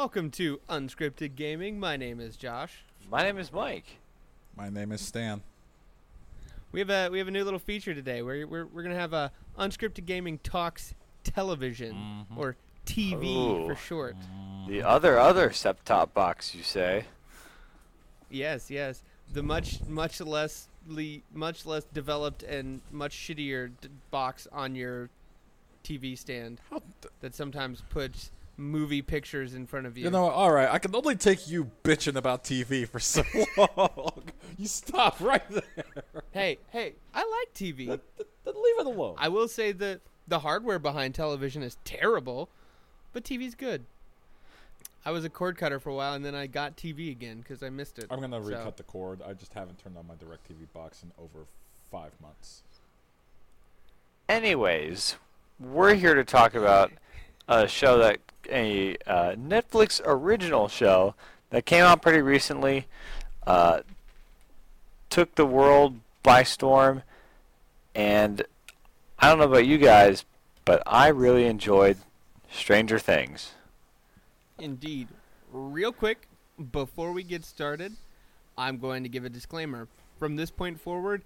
Welcome to Unscripted Gaming. My name is Josh. My name is Mike. My name is Stan. We have a we have a new little feature today. We're we're, we're gonna have a Unscripted Gaming talks television Mhm. or TV for short. The other other set-top box, you say? Yes, yes. The much much less le- much less developed and much shittier d- box on your TV stand How that sometimes puts movie pictures in front of you. You know, all right. I can only take you bitching about TV for so long. you stop right there. hey, hey, I like TV. Then then leave it alone. I will say that the hardware behind television is terrible, but TV's good. I was a cord cutter for a while, and then I got TV again because I missed it. I'm gonna So- recut the cord. I just haven't turned on my Directv box in over five months. Anyways, we're here to talk about a show that a uh, Netflix original show that came out pretty recently, uh, took the world by storm, and I don't know about you guys, but I really enjoyed Stranger Things. Indeed. Real quick, before we get started, I'm going to give a disclaimer. From this point forward,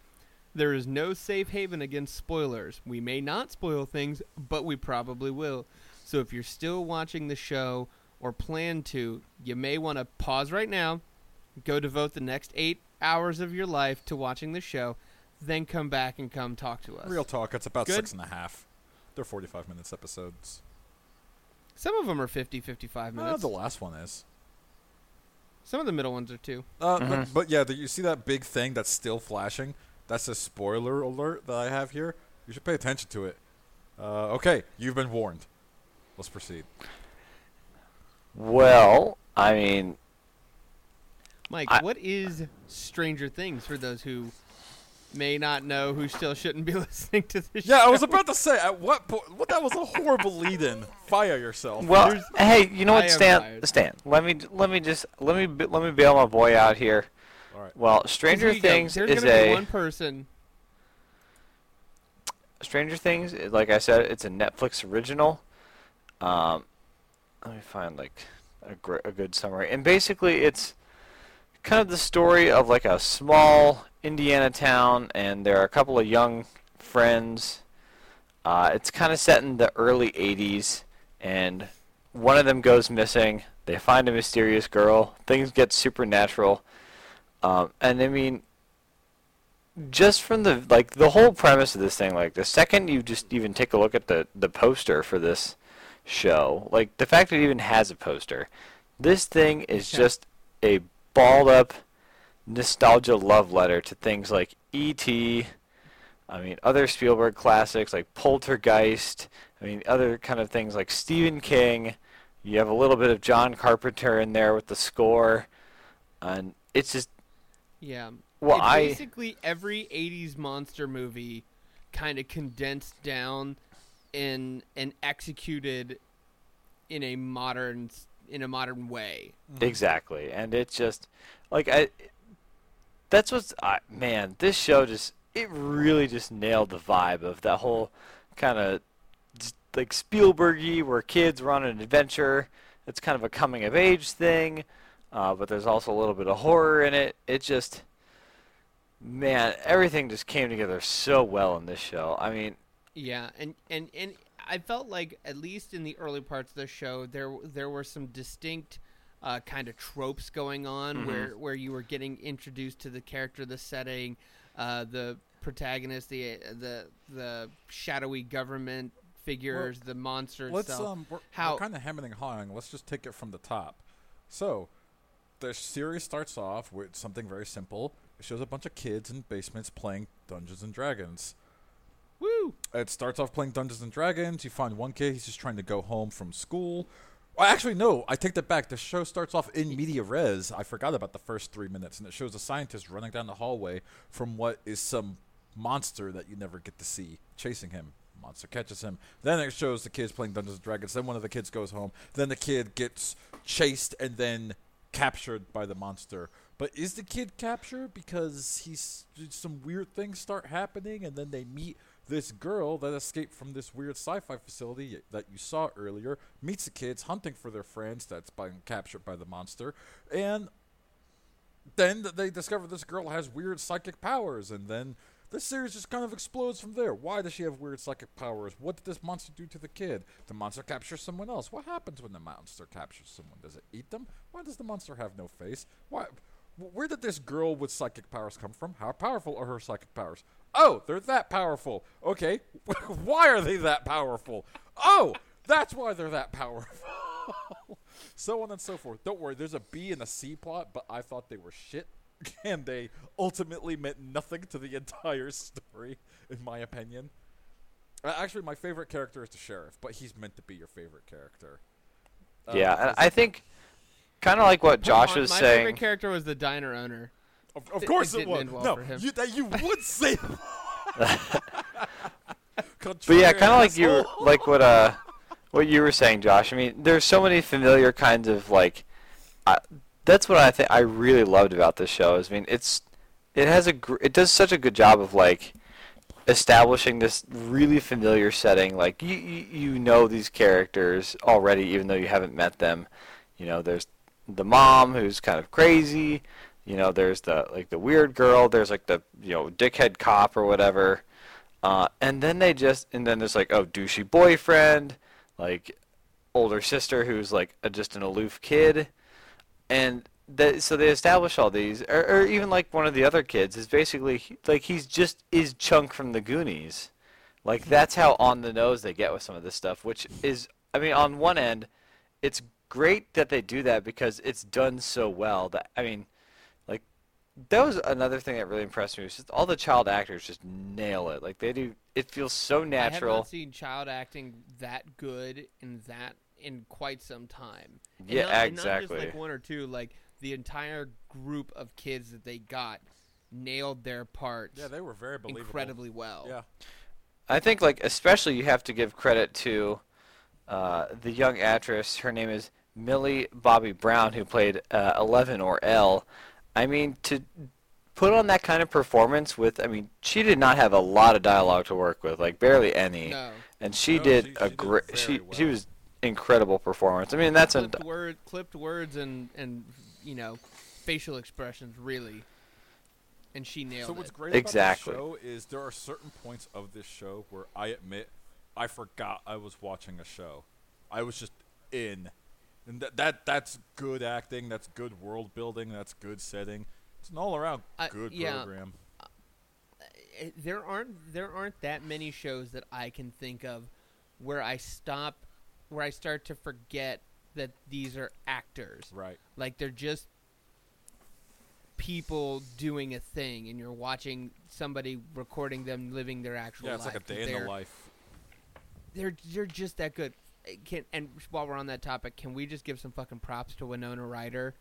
there is no safe haven against spoilers. We may not spoil things, but we probably will. So if you're still watching the show or plan to, you may want to pause right now, go devote the next eight hours of your life to watching the show, then come back and come talk to us. Real talk. It's about Good. six and a half. They're 45 minutes episodes. Some of them are 50, 55 Uh, minutes. the last one is. Some of the middle ones are too. Uh, but- Mhm. but, yeah, the, you see that big thing that's still flashing? That's a spoiler alert that I have here. You should pay attention to it. Uh, okay, you've been warned. Let's proceed. Well, I mean, Mike, I- what is Stranger Things for those who may not know who still shouldn't be listening to this Yeah, I was about to say at what point. What that was a horrible lead-in. Fire yourself. Well, There's- hey, you know what, Stan? tired. Stan, let me let me just let me let me bail my boy out here. All right. Well, 'Cause Stranger here. Things There's is gonna be a one person. Stranger Things. Like I said, it's a Netflix original. Um, let me find like a gr- a good summary. And basically, it's kind of the story of like a small Indiana town, and there are a couple of young friends. Uh, it's kind of set in the early '80s, and one of them goes missing. They find a mysterious girl. Things get supernatural, um, and I mean, just from the like the whole premise of this thing, like the second you just even take a look at the the poster for this show, like the fact that it even has a poster, this thing is Yeah. just a balled up nostalgia love letter to things like E.T. I mean, other Spielberg classics like Poltergeist. I mean, other kind of things like Stephen King. You have a little bit of John Carpenter in there with the score, and it's just Yeah. well, it's I basically every '80s monster movie, kind of condensed down, and and executed in a modern in a modern way. Exactly, and it's just like I. That's what's I, man. This show just it really just nailed the vibe of that whole kind of like Spielbergy, where kids were on an adventure. It's kind of a coming of age thing, uh, but there's also a little bit of horror in it. It just man, everything just came together so well in this show. I mean, Yeah, and and and I felt like at least in the early parts of the show, there there were some distinct uh, kind of tropes going on Mhm. where where you were getting introduced to the character, the setting, uh, the protagonist, the the the shadowy government figures, the monster Let's itself. um, we're, How- kind of hemming and hawing. Let's just take it from the top. So, the series starts off with something very simple. It shows a bunch of kids in basements playing Dungeons and Dragons. Woo! It starts off playing Dungeons and Dragons. You find one kid; he's just trying to go home from school. Well, actually, no. I take that back. The show starts off in media res. I forgot about the first three minutes, and it shows a scientist running down the hallway from what is some monster that you never get to see chasing him. Monster catches him. Then it shows the kids playing Dungeons and Dragons. Then one of the kids goes home. Then the kid gets chased and then captured by the monster. But is the kid captured because he's some weird things start happening and then they meet this girl that escaped from this weird sci-fi facility that you saw earlier meets the kids hunting for their friends that's been captured by the monster, and then they discover this girl has weird psychic powers, and then the series just kind of explodes from there. Why does she have weird psychic powers? What did this monster do to the kid? The monster captures someone else. What happens when the monster captures someone? Does it eat them? Why does the monster have no face? Why? Where did this girl with psychic powers come from? How powerful are her psychic powers? Oh, they're that powerful. Okay, why are they that powerful? Oh, that's why they're that powerful. so on and so forth. Don't worry, there's a B and a C plot, but I thought they were shit, and they ultimately meant nothing to the entire story, in my opinion. Uh, actually, my favorite character is the sheriff, but he's meant to be your favorite character. Uh, yeah, and I think kind of like what Josh My- was my saying. My favorite character was the diner owner. Of, of It- course it it, didn't was. well no, for him. You, that you would say. But yeah, kind of like you, were- like what uh, what you were saying, Josh. I mean, there's so many familiar kinds of like. I, that's what I think I really loved about this show. Is I mean, it's it has a gr- it does such a good job of like establishing this really familiar setting. Like you you, you know these characters already, even though you haven't met them. You know, there's the mom who's kind of crazy. You know, there's the like the weird girl. There's like the you know dickhead cop or whatever. Uh, and then they just and then there's like oh douchey boyfriend, like older sister who's like a, just an aloof kid, and that so they establish all these, or, or even like one of the other kids is basically like he's just is Chunk from the Goonies, like that's how on the nose they get with some of this stuff, which is I mean on one end, it's great that they do that because it's done so well that I mean that was another thing that really impressed me was just all the child actors just nail it like they do it feels so natural. I haven't seen child acting that good in that in quite some time. And Yeah, not, and not just like one or two, like the entire group of kids that they got nailed their parts Yeah, they were very believable. incredibly well. Yeah. I think like especially you have to give credit to uh, the young actress. Her name is Millie Bobby Brown, who played uh, Eleven or El. I mean to put on that kind of performance with. I mean she did not have a lot of dialogue to work with, like barely any, No. and she No, did she- a great. very She she was incredible performance. I mean that's a clipped word clipped words and and you know facial expressions really and she nailed So what's it great Exactly. about this show is there are certain points of this show where I admit I forgot I was watching a show. I was just in, and that that that's good acting. That's good world building. That's good setting. It's an all around I- good yeah. program. Eh, there aren't there aren't that many shows that I can think of where I stop where I start to forget that these are actors Right. like they're just people doing a thing and you're watching somebody recording them living their actual life. Yeah, it's life like a day in the life. they're they're just that good. Can and while we're on that topic, can we just give some fucking props to Winona Ryder?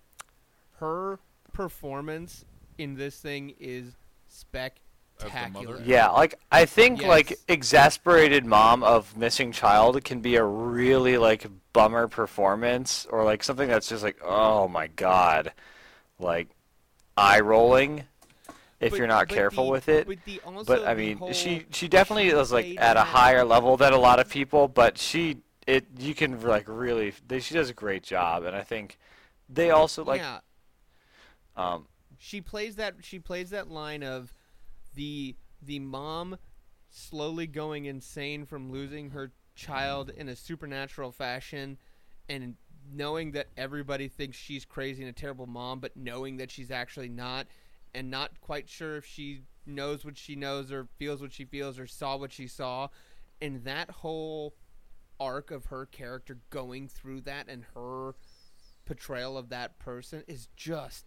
Her performance in this thing is spectacular. Yeah, like I think Yes. like exasperated mom of missing child can be a really like bummer performance or like something that's just like oh my god, like eye rolling if But- you're not careful the- with it. But, the, But I mean, whole- she she definitely she was like at a higher level than a lot of people, but she it you can like really they, she does a great job, and I think they also like yeah, um she plays that she plays that line of the the mom slowly going insane from losing her child in a supernatural fashion and knowing that everybody thinks she's crazy and a terrible mom but knowing that she's actually not and not quite sure if she knows what she knows or feels what she feels or saw what she saw. And that whole arc of her character going through that and her portrayal of that person is just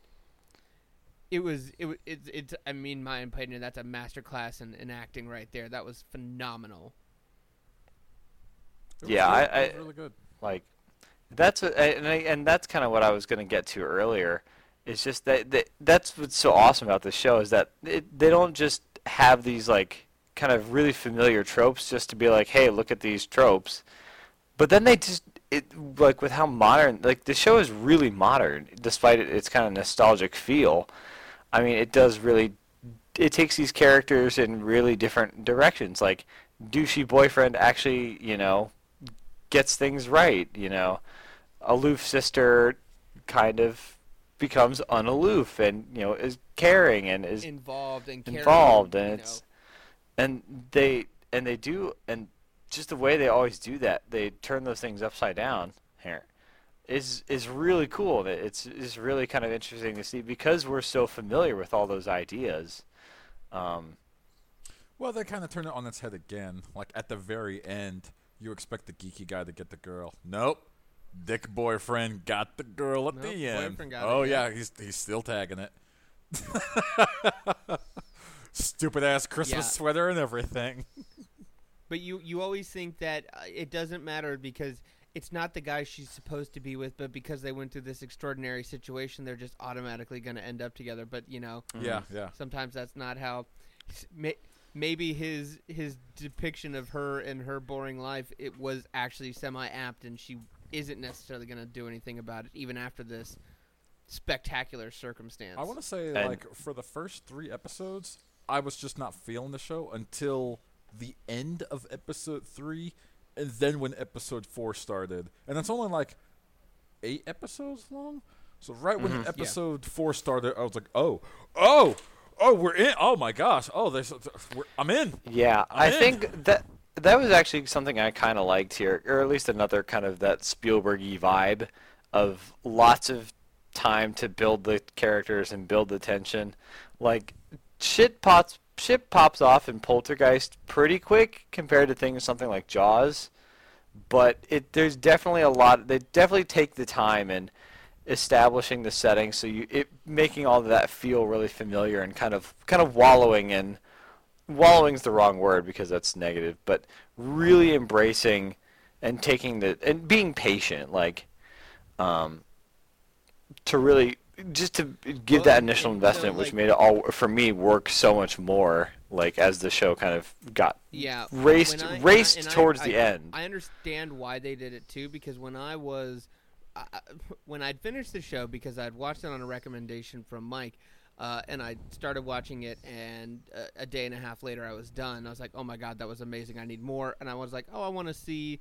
it was it wa- it's it's I mean my opinion that's a masterclass in, in acting right there that was phenomenal was Yeah, good. I- I- really good. like that's a, and I, and that's kind of what I was going to get to earlier. It's just that, that that's what's so awesome about this show is that it, they don't just have these like kind of really familiar tropes just to be like, hey, look at these tropes, but then they just it like with how modern like the show is really modern despite it, its kind of nostalgic feel. I mean, it does really it takes these characters in really different directions. Like douchey boyfriend actually, you know, gets things right. You know, aloof sister kind of becomes unaloof and you know is caring and is involved and caring, involved you and know. it's and they and they do and just the way they always do that they turn those things upside down here is is really cool and it's is really kind of interesting to see because we're so familiar with all those ideas um, Well, they kind of turn it on its head again. Like at the very end, you expect the geeky guy to get the girl. Nope. Dick boyfriend got the girl at Nope, the end. got oh it, yeah. yeah, he's he's still tagging it. Stupid ass Christmas Yeah. sweater and everything. But you you always think that uh, it doesn't matter because it's not the guy she's supposed to be with, but because they went through this extraordinary situation, they're just automatically going to end up together. But you know, Yeah, yeah. sometimes that's not how. Maybe his his depiction of her and her boring life it was actually semi apt, and she isn't necessarily going to do anything about it, even after this spectacular circumstance. I want to say And- like for the first three episodes, I was just not feeling the show until the end of episode three, and then when episode four started, and it's only like eight episodes long. So right when Mhm. episode four started, I was like, oh, oh, oh, we're in. Oh my gosh, oh, there's, I'm in. Yeah, I'm I in. think that that was actually something I kind of liked here, or at least another kind of that Spielbergy vibe of lots of time to build the characters and build the tension. Like shit pops shit pops off in Poltergeist pretty quick compared to things something like Jaws, but it there's definitely a lot. They definitely take the time in establishing the setting, so you it making all of that feel really familiar and kind of kind of wallowing in wallowing's the wrong word because that's negative, but really embracing and taking the and being patient, like um, to really just to give Well, that initial and investment, which like- made it all for me work so much more. Like as the show kind of got yeah raced I- and I- raced and I- towards I- the end. I understand why they did it too because when I was when I'd finished the show because I'd watched it on a recommendation from Mike uh, and I started watching it and uh, a day and a half later I was done. I was like, "Oh my god, that was amazing. I need more." And I was like, "Oh, I want to see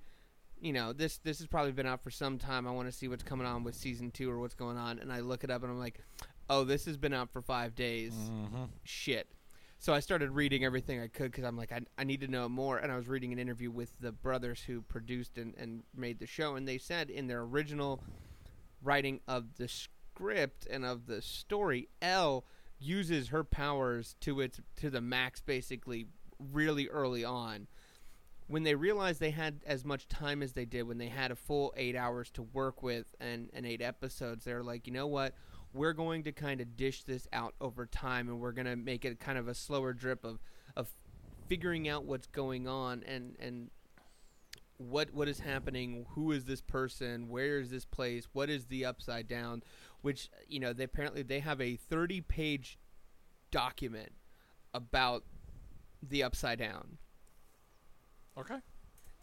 you know, this this has probably been out for some time. I want to see what's coming on with season 2 or what's going on." And I look it up and I'm like, "Oh, this has been out for 5 days." Mm-hmm. shit. So I started reading everything I could because I'm like, I, I need to know more. And I was reading an interview with the brothers who produced and, and made the show. And they said in their original writing of the script and of the story, El uses her powers to its to the max basically really early on. When they realized they had as much time as they did, when they had a full eight hours to work with and, and eight episodes, they're like, you know what? we're going to kind of dish this out over time and we're going to make it kind of a slower drip of of figuring out what's going on and and what what is happening who is this person where is this place what is the upside down which you know they apparently they have a 30 page document about the upside down Okay.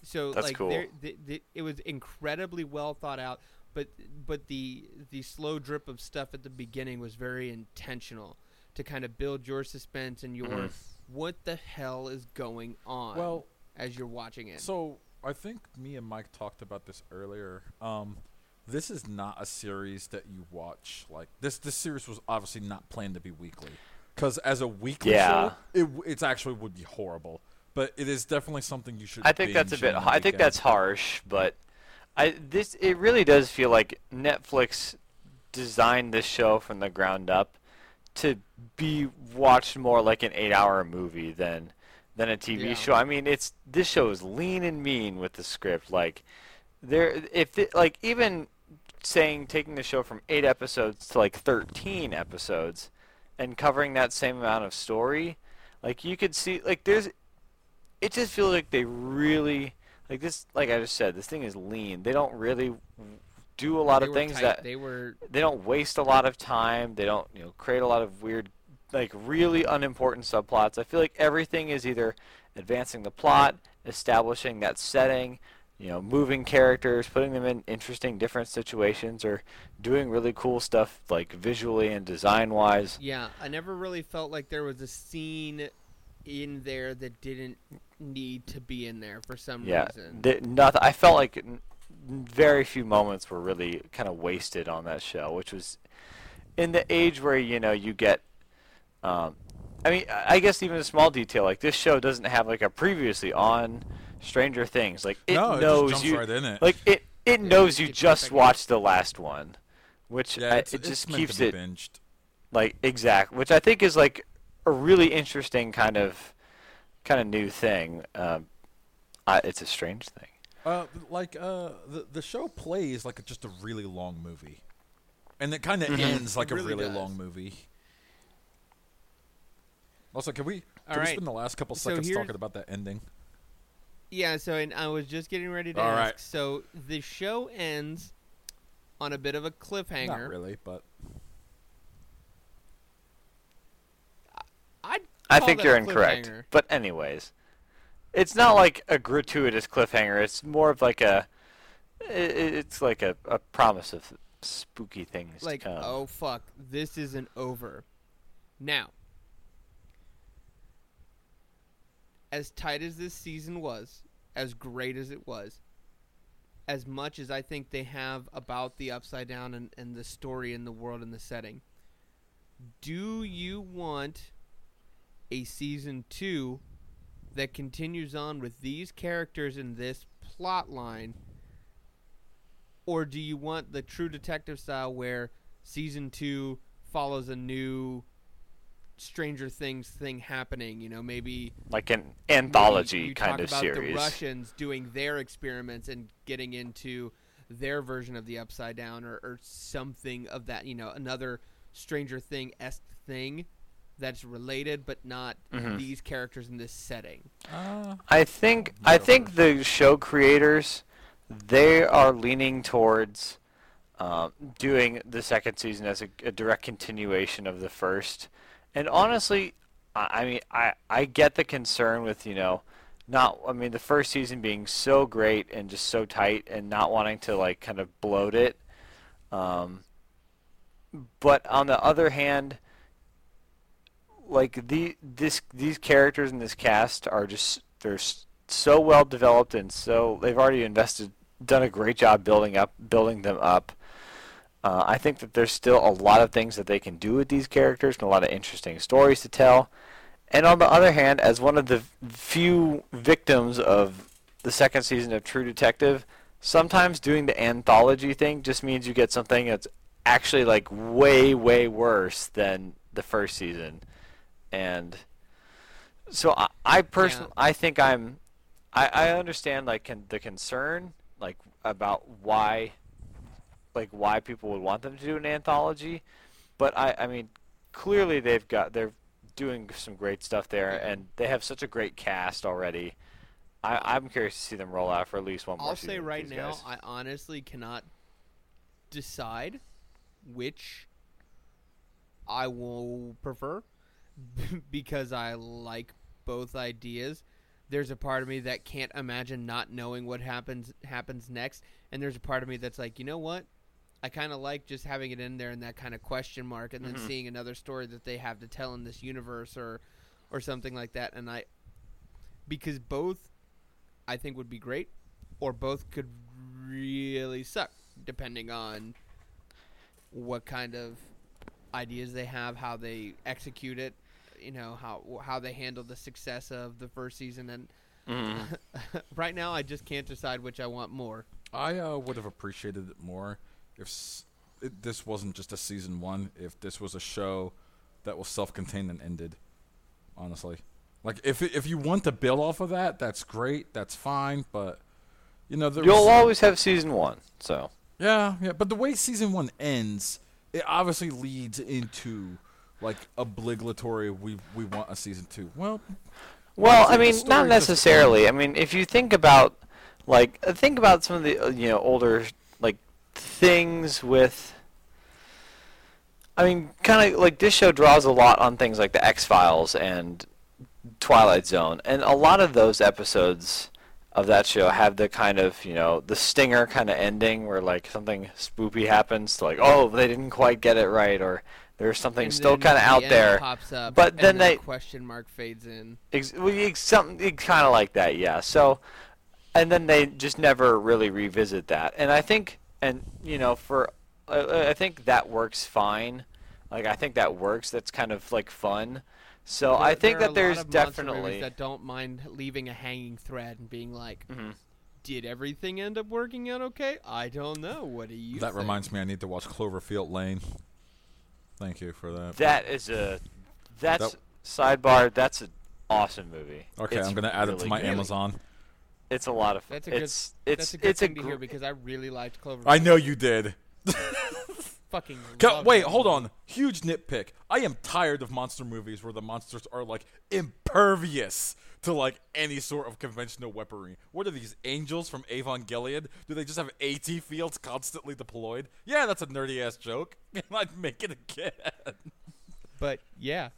so That's like cool. there- the, the, it was incredibly well thought out, but but the the slow drip of stuff at the beginning was very intentional to kind of build your suspense and your Mhm. what the hell is going on Well, as you're watching it. So I think me and Mike talked about this earlier. Um, this is not a series that you watch like this. This series was obviously not planned to be weekly, because as a weekly Yeah. show, it it's actually would be horrible. But it is definitely something you should. I think that's a bit. I think that's harsh, but I this it really does feel like Netflix designed this show from the ground up to be watched more like an eight-hour movie than than a TV Yeah. show. I mean, it's this show is lean and mean with the script. Like there, if it, like even saying taking the show from eight episodes to like thirteen episodes and covering that same amount of story, like you could see like there's it just feels like they really like this like I just said, this thing is lean. They don't really do a lot They of things tight. that they were they don't waste a lot of time. They don't, you know, create a lot of weird like really unimportant subplots. I feel like everything is either advancing the plot, establishing that setting, you know, moving characters, putting them in interesting, different situations, or doing really cool stuff like visually and design-wise. Yeah, I never really felt like there was a scene in there that didn't need to be in there for some Yeah, reason. th- nothing. I felt like very few moments were really kind of wasted on that show, which was in the age where you know you get. Um, I mean, I I guess even a small detail like this show doesn't have like a previously on Stranger Things. Like it no, it knows just jumps you. right in it. Like it, it Yeah, knows you you get just back in. watched the last one, which yeah, I- it just keeps it binged. like exact, which I think is like a really interesting kind of kind of new thing. Um, I, it's a strange thing. Uh, like uh, the the show plays like a, just a really long movie, and it kind of Mm-hmm. ends like really a really does. long movie. Also, can we All can we spend the last couple So seconds talking about that ending? Yeah, so and I was just getting ready to All ask. right. So the show ends on a bit of a cliffhanger. Not really, but I'd I think you're incorrect. But anyways, it's not like a gratuitous cliffhanger. It's more of like a, it's like a, a promise of spooky things Like, to come. oh fuck, this isn't over. Now, as tight as this season was, as great as it was, as much as I think they have about the Upside Down and, and the story and the world and the setting, do you want a season two that continues on with these characters in this plot line? Or do you want the true detective style where season two follows a new Stranger Things thing happening? You know, maybe like an anthology kind of about series. The Russians doing their experiments and getting into their version of the Upside Down, or, or something of that. You know, another Stranger Thing esque thing that's related, but not Mhm. these characters in this setting. uh, I think I think the show creators they are leaning towards um, doing the second season as a, a direct continuation of the first. And honestly, I, I mean, I I get the concern with you know not I mean the first season being so great and just so tight and not wanting to like kind of bloat it. Um, but on the other hand, like the this these characters in this cast are just they're so well developed and so they've already invested done a great job building up building them up. Uh, I think that there's still a lot of things that they can do with these characters and a lot of interesting stories to tell. And on the other hand, as one of the few victims of the second season of True Detective, sometimes doing the anthology thing just means you get something that's actually like way way worse than the first season. And so I, I personally I think I'm I, I understand like con- the concern like about why like why people would want them to do an anthology, but I I mean clearly they've got they're doing some great stuff there and they have such a great cast already. I, I'm curious to see them roll out for at least one more I'll say right now, guys. I honestly cannot decide which I will prefer because I like both ideas. There's a part of me that can't imagine not knowing what happens happens next, and there's a part of me that's like, you know what? I kind of like just having it in there and that kind of question mark, and then Mhm. seeing another story that they have to tell in this universe or or something like that. And I because both I think would be great, or both could really suck, depending on what kind of ideas they have, how they execute it, you know, how how they handle the success of the first season. And Mhm. right now, I just can't decide which I want more. I uh, would have appreciated it more if s- it, this wasn't just a season one. If this was a show that was self-contained and ended. Honestly, like if if you want to build off of that, that's great. That's fine. But you know, You'll was- always have season one, so Yeah, yeah, but the way season one ends, it obviously leads into like obligatory. We we want a season two. Well, Well, I mean, not necessarily. I mean, if you think about, like, think about some of the uh, you know older like things with. I mean, kind of like this show draws a lot on things like the X Files and Twilight Zone, and a lot of those episodes of that show have the kind of you know the stinger kind of ending where like something spoopy happens, to like oh they didn't quite get it right, or there's something And still kind of the out there. pops up, But and then the they- question mark fades in. Ex- well, something kind of like that, yeah. So, and then they just never really revisit that. And I think, and you know, for I, I think that works fine. Like I think that works. That's kind of like fun. So I think there are that a lot there's of definitely. that don't mind leaving a hanging thread and being like, Mhm. "Did everything end up working out okay? I don't know. What do you?" that think?" reminds me, I need to watch Cloverfield Lane. Thank you for that. That is a. That's That- sidebar. That's an awesome movie. okay, It's I'm gonna add it to my good. Amazon. It's a lot of. fun. That's a good. it's it's that's a good it's thing a to hear because I really liked Clover. I know you did. fucking. Ca- wait, hold on. Huge nitpick. I am tired of monster movies where the monsters are like impervious to like any sort of conventional weaponry. What are these angels from Evangelion? Do they just have AT fields constantly deployed? Yeah, that's a nerdy ass joke, and I'd make it again. But yeah,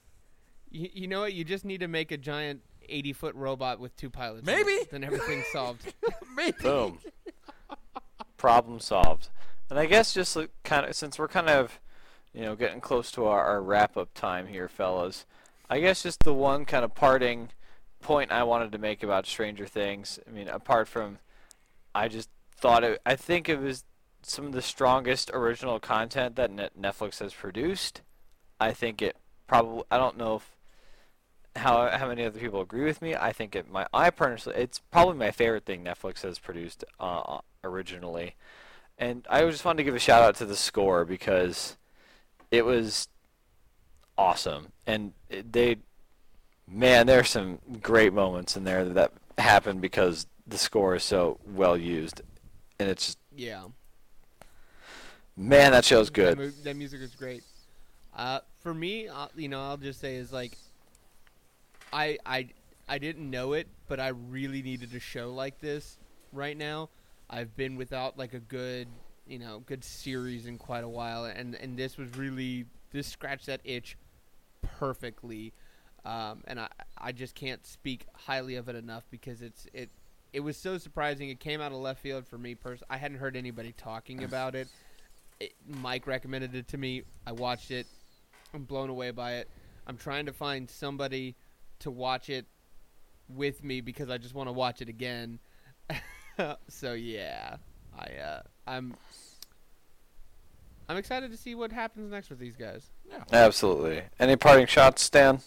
you, you know what? You just need to make a giant eighty foot robot with two pilots. Maybe. then everything's solved. Maybe. Boom. Problem solved. And I guess just kind of since we're kind of, you know, getting close to our, our wrap up time here, fellas. I guess just the one kind of parting point I wanted to make about Stranger Things. I mean, apart from, I just thought it. I think it was some of the strongest original content that Net- Netflix has produced. I think it probably. I don't know if how how many other people agree with me. I think it my I personally it's probably my favorite thing Netflix has produced uh, originally, and I just wanted to give a shout out to the score because it was awesome, and they man there's some great moments in there that happen because the score is so well used, and it's just, yeah. man that show's That, good. mu- that music is great. Uh, for me, uh, you know, I'll just say is like, I I I didn't know it, but I really needed a show like this right now. I've been without like a good, you know, good series in quite a while, and and this was really this scratched that itch perfectly, um, and I I just can't speak highly of it enough because it's it. It was so surprising. It came out of left field for me. Pers- I hadn't heard anybody talking about it it, Mike recommended it to me. I watched it. I'm blown away by it. I'm trying to find somebody to watch it with me because I just want to watch it again. so yeah, I uh, I'm I'm excited to see what happens next with these guys. Yeah. Absolutely. Any parting shots, Stan?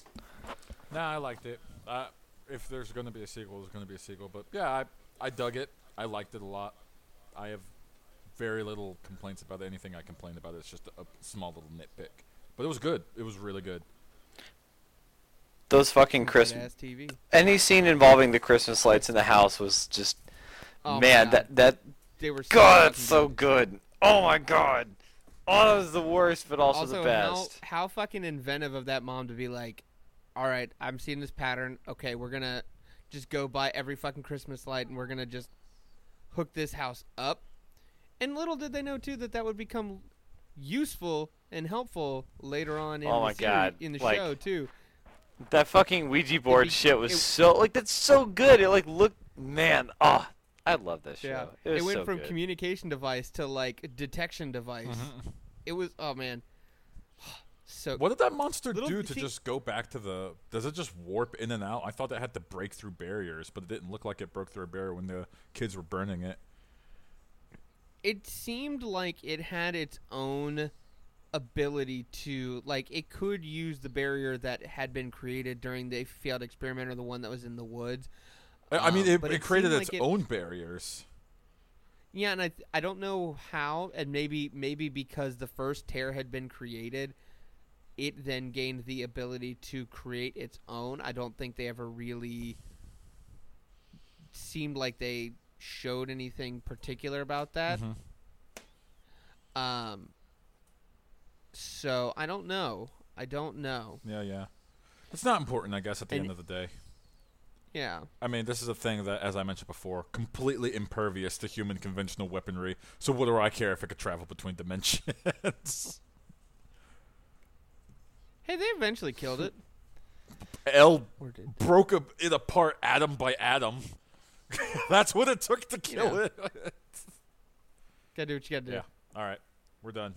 Nah, I liked it. Uh, if there's going to be a sequel, there's going to be a sequel. But yeah, I I dug it. I liked it a lot. I have very little complaints about anything I complained about. It's just a small little nitpick. But it was good. It was really good. Those fucking Christmas. TV. Any scene involving the Christmas lights in the house was just Oh man. That that they were so God, that's so good. Oh my God. Oh, that was the worst, but also, also the best. How, how fucking inventive of that mom to be like, all right, I'm seeing this pattern. Okay, we're gonna just go buy every fucking Christmas light, and we're gonna just hook this house up. And little did they know too that that would become useful and helpful later on in Oh the my series- God, in the like, show too. That fucking Ouija board be- shit was it- so like that's so good. It like looked man. Oh, I love this show. Yeah, It, was went so from good. communication device to like detection device. Mm-hmm. It was oh man, so What did that monster Little- do to see- just go back to the? Does it just warp in and out? I thought it had to break through barriers, but it didn't look like it broke through a barrier when the kids were burning it. it seemed like it had its own ability to like it could use the barrier that had been created during the failed experiment or the one that was in the woods. I mean, Um, it, but it it created its like own barriers. Yeah, and I I don't know how, and maybe maybe because the first tear had been created, it then gained the ability to create its own. I don't think they ever really seemed like they showed anything particular about that. Mhm. Um. So I don't know. I don't know. Yeah, yeah. It's not important, I guess, at the And- end of the day. Yeah. I mean, this is a thing that, as I mentioned before, completely impervious to human conventional weaponry. So what do I care if it could travel between dimensions? Hey, they eventually killed it. El broke a, it apart atom by atom. That's what it took to kill Yeah. it. Gotta do what you gotta do. yeah. All right. We're done.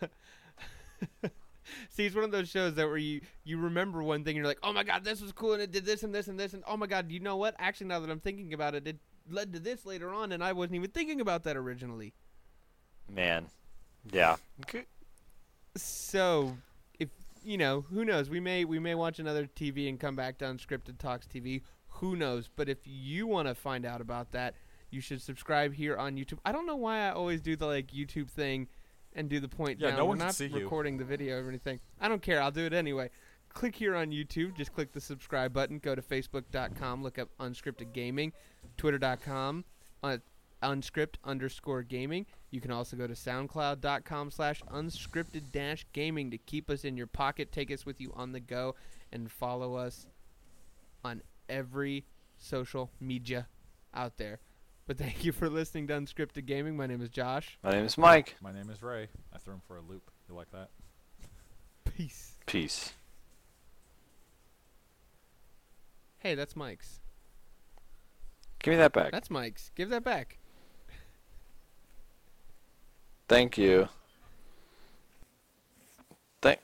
See, it's one of those shows that where you you remember one thing, and you're like, oh my god, this was cool, and it did this and this and this, and oh my god, you know what? Actually, now that I'm thinking about it, it led to this later on, and I wasn't even thinking about that originally. Man. Yeah. G- So, if you know, who knows? We may we may watch another TV and come back to Unscripted Talks TV. Who knows? But if you want to find out about that, you should subscribe here on YouTube. I don't know why I always do the like YouTube thing and do the point Yeah, down. no We're one can not see you. recording the video or anything. I don't care. I'll do it anyway. Click here on YouTube. Just click the subscribe button. Go to Facebook.com. Look up Unscripted Gaming. Twitter.com. Uh, unscript underscore gaming. You can also go to soundcloud.com slash unscripted dash gaming to keep us in your pocket, take us with you on the go, and follow us on every social media out there. But thank you for listening to Unscripted Gaming. My name is Josh. My name is Mike. My name is Ray. I threw him for a loop. You like that? Peace. Peace. Hey, that's Mike's. Give me that back. That's Mike's. Give that back. Thank you. Thank.